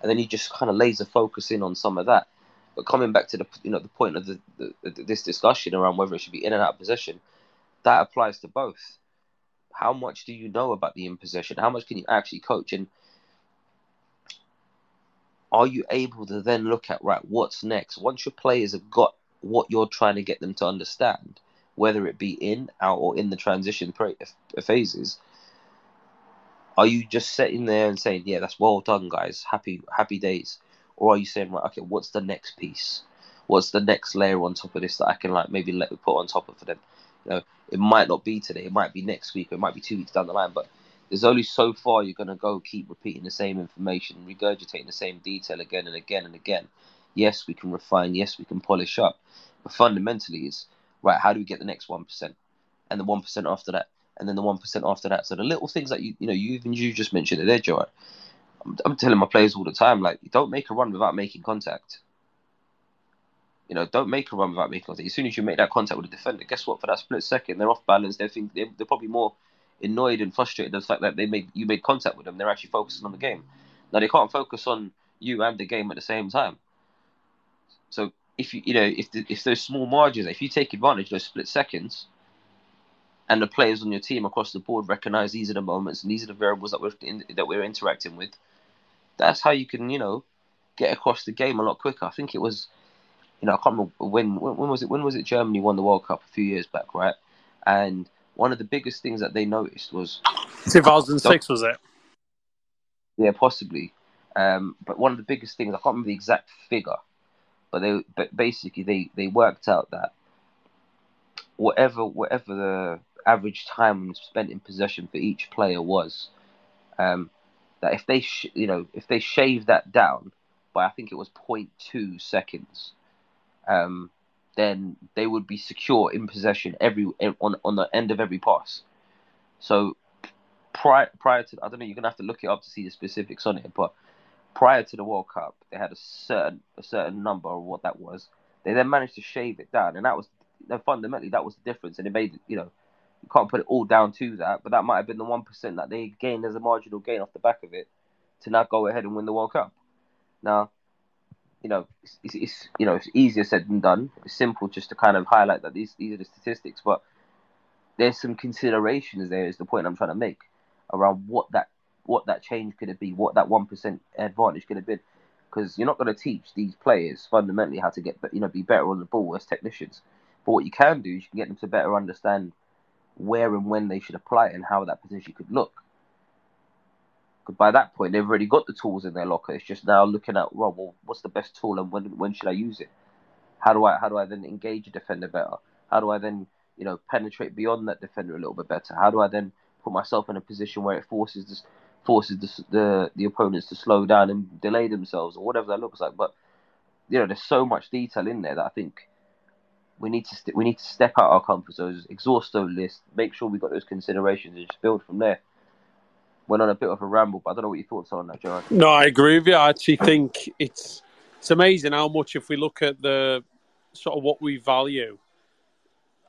and then you just kind of laser focus in on some of that. But coming back to the you know the point of the, the, this discussion around whether it should be in and out of possession, that applies to both. How much do you know about the in possession? How much can you actually coach and are you able to then look at right what's next? Once your players have got what you're trying to get them to understand whether it be in out or in the transition phases are you just sitting there and saying yeah that's well done guys. Happy happy days. Or are you saying right okay what's the next piece? What's the next layer on top of this that i can like maybe let me put on top of for them? You know it might not be today. It might be next week. It might be two weeks down the line but there's only so far you're going to go keep repeating the same information, regurgitating the same detail again and again and again. Yes, we can refine. Yes, we can polish up. But fundamentally, it's right. How do we get the next one percent, and the one percent after that, and then the one percent after that? So the little things that you you know you even you just mentioned it there, Joe. I'm, I'm telling my players all the time, like don't make a run without making contact. You know, don't make a run without making contact. As soon as you make that contact with a defender, guess what? For that split second, they're off balance. They think they're, they're probably more annoyed and frustrated at the fact that they made you made contact with them. They're actually focusing on the game. Now they can't focus on you and the game at the same time. So if you you know if the, if those small margins, if you take advantage of those split seconds, and the players on your team across the board recognize these are the moments and these are the variables that we're in, that we're interacting with, that's how you can you know get across the game a lot quicker. I think it was, you know, I can't remember when when, when was it when was it Germany won the World Cup a few years back, right? And one of the biggest things that they noticed was 2006 was it? Yeah, possibly. Um, but one of the biggest things I can't remember the exact figure, but they but basically they they worked out that whatever whatever the average time spent in possession for each player was, um, that if they sh- you know if they shave that down by I think it was 0.2 seconds, um, then they would be secure in possession every on on the end of every pass. So prior prior to I don't know, you're gonna have to look it up to see the specifics on it, but prior to the World Cup, they had a certain a certain number of what that was. They then managed to shave it down, and that was fundamentally that was the difference, and it made you know you can't put it all down to that, but that might have been the one percent that they gained as a marginal gain off the back of it to now go ahead and win the World Cup. Now you know, it's, it's, you know it's easier said than done. It's simple just to kind of highlight that these these are the statistics, but there's some considerations there. Is the point I'm trying to make around what that what that change could have been, what that one percent advantage could have been, because you're not going to teach these players fundamentally how to get you know be better on the ball as technicians. But what you can do is you can get them to better understand where and when they should apply it and how that position could look. By that point, they've already got the tools in their locker. It's just now looking at, well, well, what's the best tool and when when should I use it? How do I how do I then engage a defender better? How do I then you know penetrate beyond that defender a little bit better? How do I then put myself in a position where it forces this forces the, the the opponents to slow down and delay themselves or whatever that looks like? But you know, there's so much detail in there that I think we need to st- we need to step out our comfort zones, exhaust those lists, make sure we got those considerations, and just build from there went on a bit of a ramble, but I don't know what your thoughts are on that, Joe. No, I agree with you. I actually think it's it's amazing how much if we look at the sort of what we value,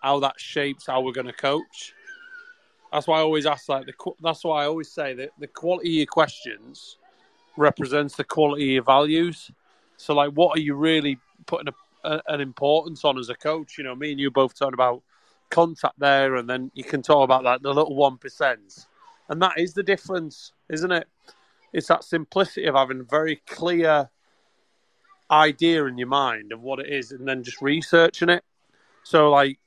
how that shapes how we're going to coach. That's why I always ask like the. That's why I always say that the quality of your questions represents the quality of your values. So, like, what are you really putting a, a, an importance on as a coach? You know, me and you both talking about contact there, and then you can talk about like the little one percent, and that is the difference, isn't it? It's that simplicity of having a very clear idea in your mind of what it is, and then just researching it. So, like,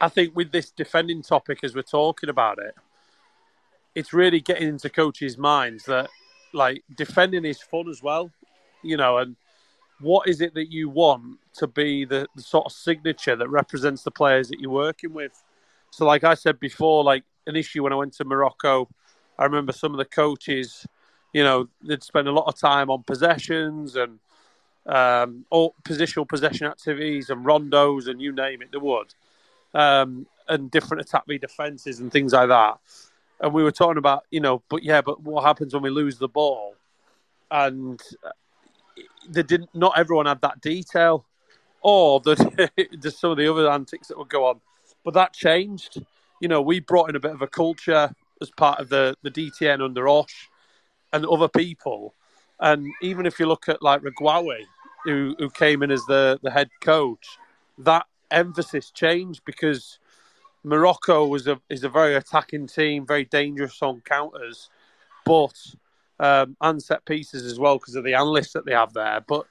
I think with this defending topic, as we're talking about it, it's really getting into coaches' minds that like defending is fun as well, you know, and what is it that you want to be the, the sort of signature that represents the players that you're working with? So, like I said before, like an issue when I went to Morocco, I remember some of the coaches, you know, they'd spend a lot of time on possessions and um, all positional possession activities and rondos and you name it, they would, um, and different attack v defenses and things like that. And we were talking about, you know, but yeah, but what happens when we lose the ball? And they didn't. Not everyone had that detail, or the, just some of the other antics that would go on. But that changed. You know, we brought in a bit of a culture as part of the the DTN under Osh and other people. And even if you look at like Regragui, who who came in as the the head coach, that emphasis changed because Morocco was a is a very attacking team, very dangerous on counters, but um, and set pieces as well because of the analysts that they have there. But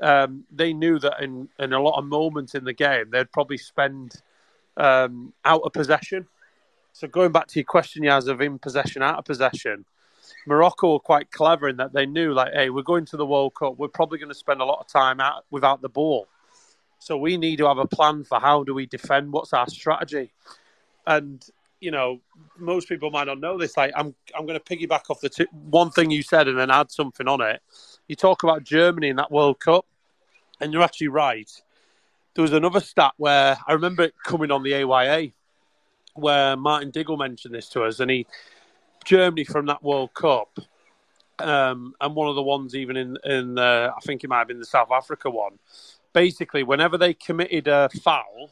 um, they knew that in in a lot of moments in the game, they'd probably spend um, out of possession. So going back to your question, Yaz, of in possession, out of possession, Morocco were quite clever in that they knew, like, hey, we're going to the World Cup. We're probably going to spend a lot of time out without the ball. So we need to have a plan for how do we defend? What's our strategy? And you know, most people might not know this. Like, I'm I'm going to piggyback off the one thing you said and then add something on it. You talk about Germany in that World Cup, and you're actually right. There was another stat where I remember it coming on the AYA, where Martin Diggle mentioned this to us, and he Germany from that World Cup, um, and one of the ones even in in uh, I think it might have been the South Africa one. Basically, whenever they committed a foul,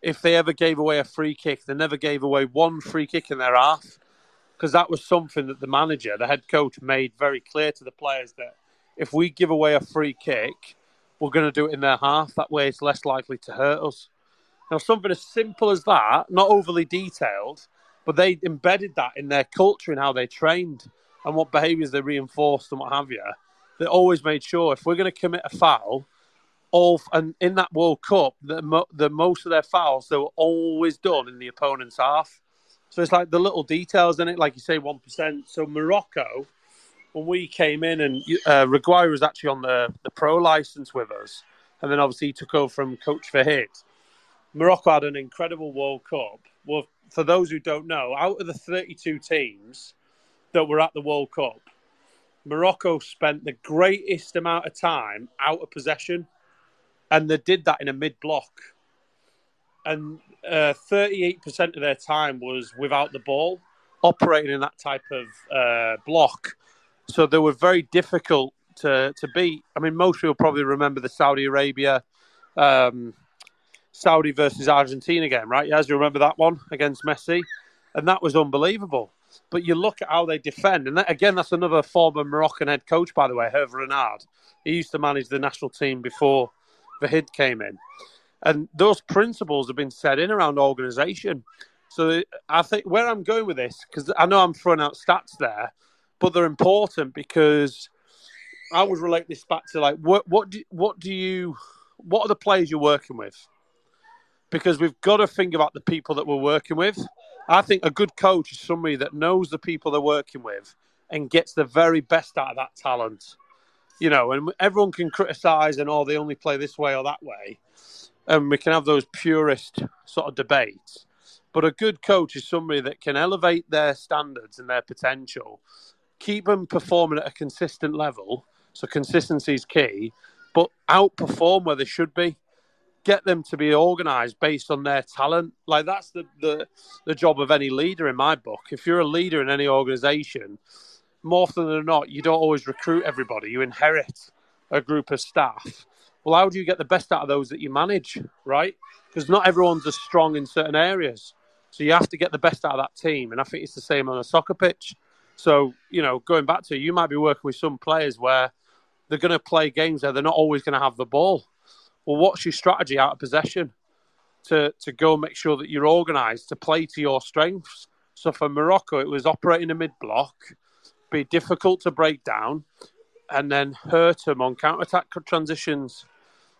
if they ever gave away a free kick, they never gave away one free kick in their half because that was something that the manager, the head coach, made very clear to the players that if we give away a free kick, we're going to do it in their half. That way, it's less likely to hurt us. Now, something as simple as that, not overly detailed, but they embedded that in their culture and how they trained and what behaviours they reinforced and what have you. They always made sure if we're going to commit a foul, all and in that World Cup, the, the most of their fouls they were always done in the opponent's half. So it's like the little details in it, like you say, one percent. So Morocco, when we came in, and uh, Regragui was actually on the the pro license with us, and then obviously he took over from Coach Vahid. Morocco had an incredible World Cup. Well, for those who don't know, out of the 32 teams that were at the World Cup, Morocco spent the greatest amount of time out of possession, and they did that in a mid block. And uh, 38% of their time was without the ball, operating in that type of uh, block. So they were very difficult to, to beat. I mean, most people probably remember the Saudi Arabia, um, Saudi versus Argentina game, right? Yes, you remember that one against Messi? And that was unbelievable. But you look at how they defend, and that, again, that's another former Moroccan head coach, by the way, Hervé Renard. He used to manage the national team before Vahid came in. And those principles have been set in around organisation. So I think where I'm going with this, because I know I'm throwing out stats there, but they're important because I would relate this back to like what what do what do you what are the players you're working with? Because we've got to think about the people that we're working with. I think a good coach is somebody that knows the people they're working with and gets the very best out of that talent. You know, and everyone can criticize and oh, they only play this way or that way, and we can have those purist sort of debates. But a good coach is somebody that can elevate their standards and their potential, keep them performing at a consistent level. So consistency is key, but outperform where they should be. Get them to be organised based on their talent. Like that's the, the the job of any leader in my book. If you're a leader in any organisation, more often than not, you don't always recruit everybody. You inherit a group of staff. Well, how do you get the best out of those that you manage, right? Because not everyone's as strong in certain areas. So you have to get the best out of that team, and I think it's the same on a soccer pitch. So you know, going back to you might be working with some players where they're going to play games where they're not always going to have the ball. Well, what's your strategy out of possession to to go make sure that you're organised to play to your strengths? So for Morocco, it was operating a mid block, be difficult to break down, and then hurt them on counter attack transitions.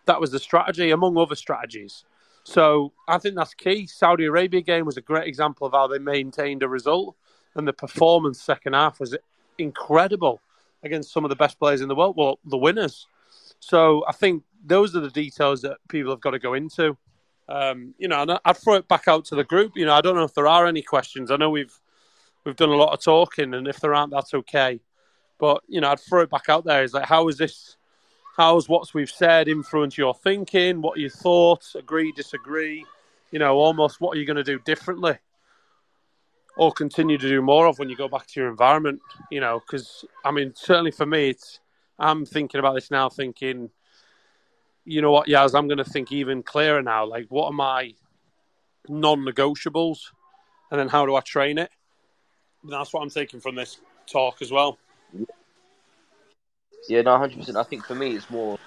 That was the strategy, among other strategies. So I think that's key. Saudi Arabia game was a great example of how they maintained a result, and the performance second half was incredible against some of the best players in the world. Well, the winners. So I think those are the details that people have got to go into. Um, you know, and I'd throw it back out to the group. You know, I don't know if there are any questions. I know we've we've done a lot of talking, and if there aren't, that's okay. But you know, I'd throw it back out there. Is like, how is this? How's what we've said influence your thinking? What are your thoughts? Agree, disagree? You know, almost what are you going to do differently, or continue to do more of when you go back to your environment? You know, because I mean, certainly for me, it's I'm thinking about this now, thinking, you know what, Yaz, I'm going to think even clearer now. Like, what are my non-negotiables, and then how do I train it? And that's what I'm taking from this talk as well. Yeah, no, hundred percent. I think for me, it's more.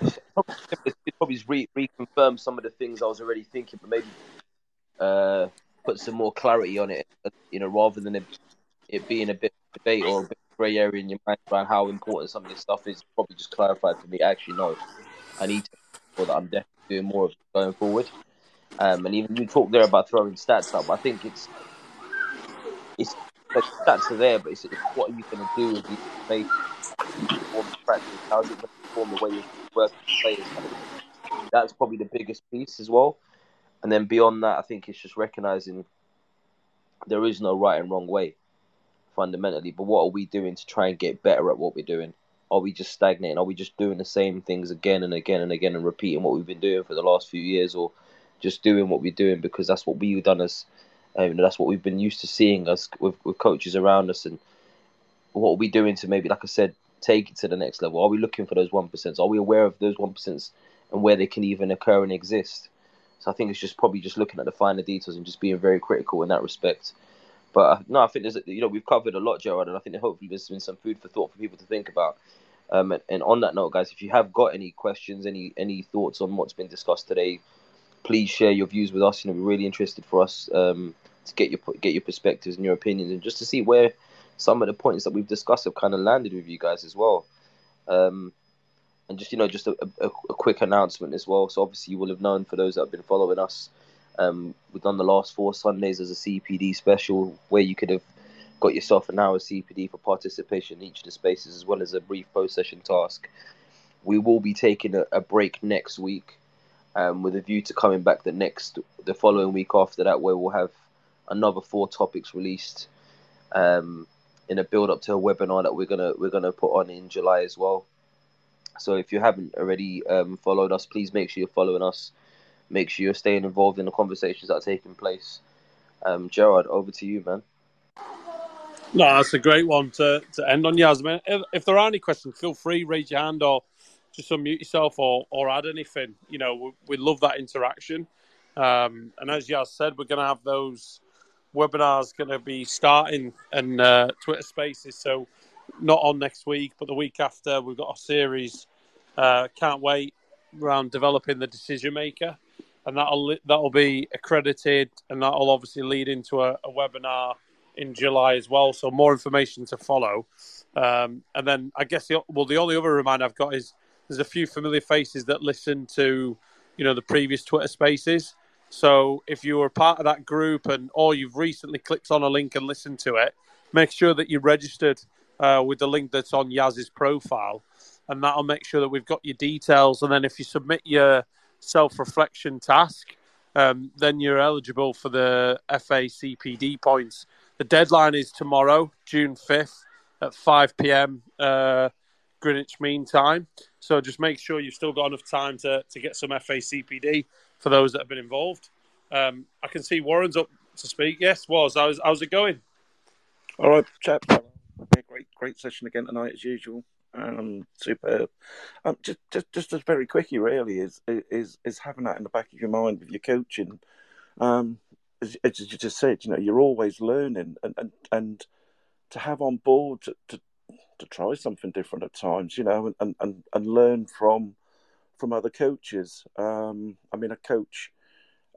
It probably re- some of the things I was already thinking, but maybe uh, put some more clarity on it. You know, rather than it, being a bit of debate or a bit of grey area in your mind around how important some of this stuff is. Probably just clarified for me. Actually, no, I need to ensure that I'm definitely doing more of going forward. Um, and even you talked there about throwing stats up. I think it's it's the stats are there, but it's, it's what are you going to do with practice? How's it going to perform the way you work with players? That's probably the biggest piece as well. And then beyond that, I think it's just recognizing there is no right and wrong way fundamentally. But what are we doing to try and get better at what we're doing? Are we just stagnating? Are we just doing the same things again and again and again and repeating what we've been doing for the last few years, or just doing what we're doing because that's what we've done as um, that's what we've been used to seeing us with, with coaches around us, and what are we doing to maybe, like I said, take it to the next level? Are we looking for those one? Are we aware of those one and where they can even occur and exist? So I think it's just probably just looking at the finer details and just being very critical in that respect. But uh, no, I think there's you know we've covered a lot, Gerard, and I think hopefully there's been some food for thought for people to think about. Um, and, and on that note, guys, if you have got any questions, any any thoughts on what's been discussed today, please share your views with us. You know, we're really interested for us um, to get your get your perspectives and your opinions, and just to see where some of the points that we've discussed have kind of landed with you guys as well. Um, and just you know, just a, a, a, quick announcement as well. So obviously, you will have known for those that have been following us, um, we've done the last four Sundays as a CPD special, where you could have got yourself an hour CPD for participation in each of the spaces, as well as a brief post session task. We will be taking a, a break next week, um, with a view to coming back the next, the following week after that, where we'll have another four topics released um, in a build up to a webinar that we're gonna we're gonna put on in July as well. So if you haven't already um, followed us, please make sure you're following us. Make sure you're staying involved in the conversations that are taking place. Um, Gerard, over to you, man. No, that's a great one to, to end on, Yasmin. If, if there are any questions, feel free raise your hand or just unmute yourself or, or add anything. You know, we, we love that interaction. Um, and as Yas said, we're going to have those webinars going to be starting in uh, Twitter Spaces. So not on next week, but the week after, we've got a series. Uh, can't wait around developing the decision maker, and that'll that'll be accredited, and that'll obviously lead into a, a webinar in July as well. So more information to follow. Um, and then I guess the well, the only other reminder I've got is there's a few familiar faces that listen to, you know, the previous Twitter Spaces. So if you were part of that group and or you've recently clicked on a link and listened to it, make sure that you're registered uh, with the link that's on Yaz's profile, and that'll make sure that we've got your details. And then if you submit your self-reflection task, um, then you're eligible for the FACPD points. The deadline is tomorrow, June 5th at 5 p.m. Uh, Greenwich Mean Time. So just make sure you've still got enough time to, to get some FACPD for those that have been involved. Um, I can see Warren's up to speak. Yes, was. How's, how's it going? All right, chap. Great, session again tonight as usual. Um, superb. Um, just, just, just as very quickly, really, is is is having that in the back of your mind with your coaching. Um, as, as, you just said, you know, you're always learning, and and, and to have on board to, to, to try something different at times, you know, and, and, and learn from from other coaches. Um, I mean, a coach,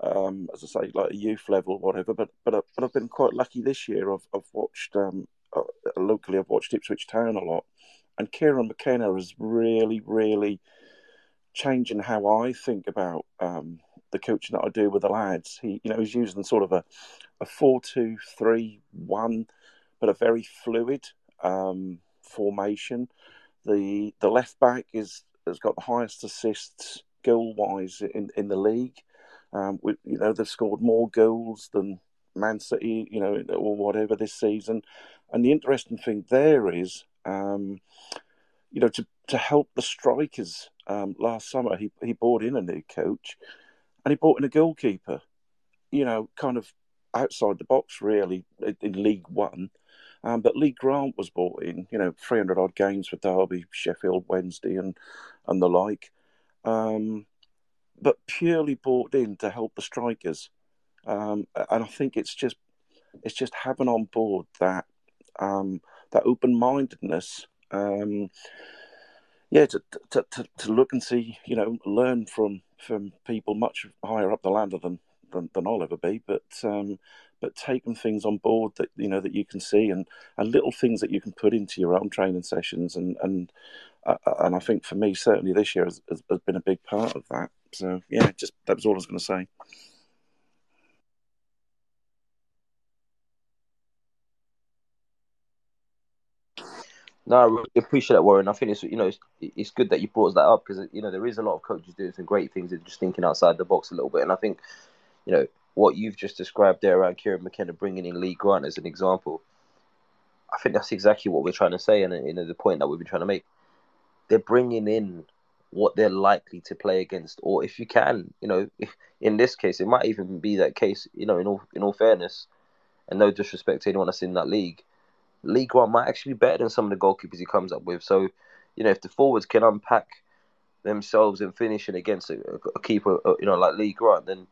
um, as I say, like a youth level, whatever. But but but I've been quite lucky this year. I've I've watched um, locally. I've watched Ipswich Town a lot, and Kieran McKenna has really really changing how I think about um, the coaching that I do with the lads. He, you know, he's using sort of a a four two three one, but a very fluid um, formation. The the left back is has got the highest assists goal wise in in the league. Um, we, you know, they've scored more goals than Man City, you know, or whatever this season. And the interesting thing there is, um, you know, to to help the strikers. Um, last summer, he he brought in a new coach, and he brought in a goalkeeper. You know, kind of outside the box, really, in League One. Um, but Lee Grant was brought in, you know, 300 odd games for Derby, Sheffield Wednesday, and and the like. Um, but purely brought in to help the strikers. Um, and I think it's just it's just having on board that um, that open mindedness. Um, yeah, to, to, to to look and see, you know, learn from from people much higher up the ladder than than, than I'll ever be, but um, but taking things on board that you know that you can see and and little things that you can put into your own training sessions and and uh, and I think for me certainly this year has, has, been a big part of that. So yeah, just that was all I was going to say. No, I really appreciate that, Warren. I think it's you know it's, it's good that you brought that up because you know there is a lot of coaches doing some great things and just thinking outside the box a little bit. And I think you know what you've just described there around Kieran McKenna bringing in Lee Grant as an example. I think that's exactly what we're trying to say, and you know the point that we've been trying to make. They're bringing in what they're likely to play against, or if you can, you know, in this case, it might even be that case. You know, in all in all fairness, and no disrespect to anyone that's in that league, Lee Grant might actually be better than some of the goalkeepers he comes up with. So, you know, if the forwards can unpack themselves and finishing against a, a keeper, uh, you know, like Lee Grant, then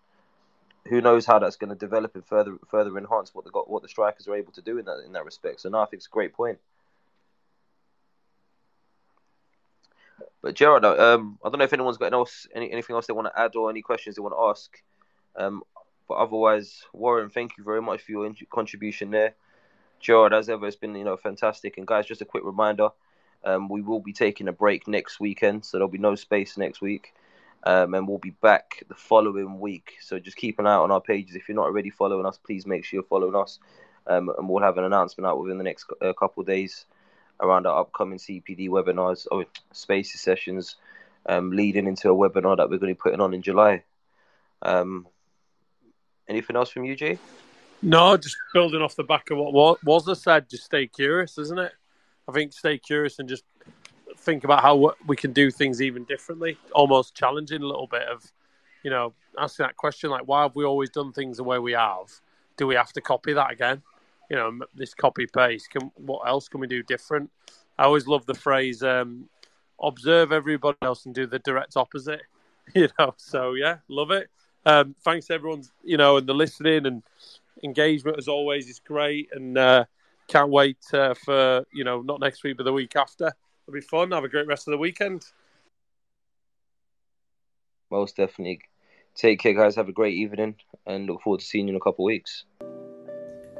who knows how that's going to develop and further further enhance what the what the strikers are able to do in that in that respect. So, no, I think it's a great point. But Gerard, um, I don't know if anyone's got else any, anything else they want to add or any questions they want to ask. Um, but otherwise, Warren, thank you very much for your contribution there. Gerard, as ever, it's been you know fantastic. And guys, just a quick reminder: um, we will be taking a break next weekend, so there'll be no space next week. Um, and we'll be back the following week. So just keep an eye on our pages. If you're not already following us, please make sure you're following us. Um, and we'll have an announcement out within the next uh, couple of days around our upcoming CPD webinars or spaces sessions, um, leading into a webinar that we're going to be putting on in July. Um, anything else from you, Jay? No, just building off the back of what was I said, just stay curious, isn't it? I think stay curious and just think about how we can do things even differently, almost challenging a little bit of, you know, asking that question like, why have we always done things the way we have? Do we have to copy that again? You know, this copy paste. Can what else can we do different? I always love the phrase, um, observe everybody else and do the direct opposite. You know, so yeah, love it. Um, thanks everyone, you know, and the listening and engagement as always is great, and uh, can't wait uh, for you know not next week but the week after. It'll be fun. Have a great rest of the weekend. Most definitely. Take care, guys. Have a great evening and look forward to seeing you in a couple of weeks.